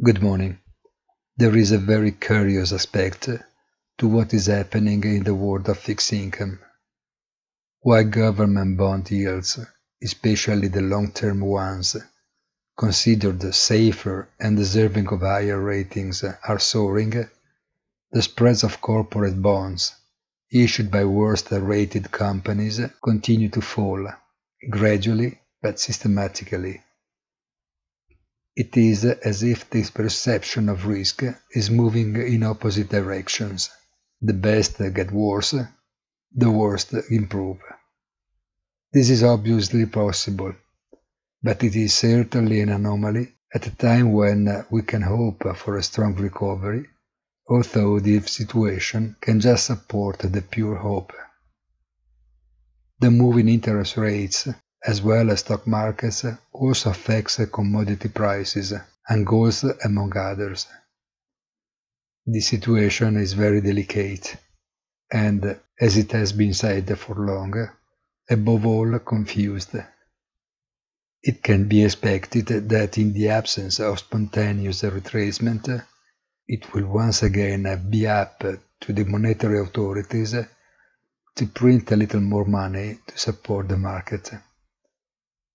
Good morning. There is a very curious aspect to what is happening in the world of fixed income. While government bond yields, especially the long-term ones, considered safer and deserving of higher ratings, are soaring, the spreads of corporate bonds issued by worst-rated companies continue to fall, gradually but systematically. It is as if this perception of risk is moving in opposite directions. The best get worse, the worst improve. This is obviously possible, but it is certainly an anomaly at a time when we can hope for a strong recovery, although the situation can just support the pure hope. The move in interest rates as well as stock markets also affects commodity prices and goals among others. The situation is very delicate and, as it has been said for long, above all confused. It can be expected that in the absence of spontaneous retracement, it will once again be up to the monetary authorities to print a little more money to support the market.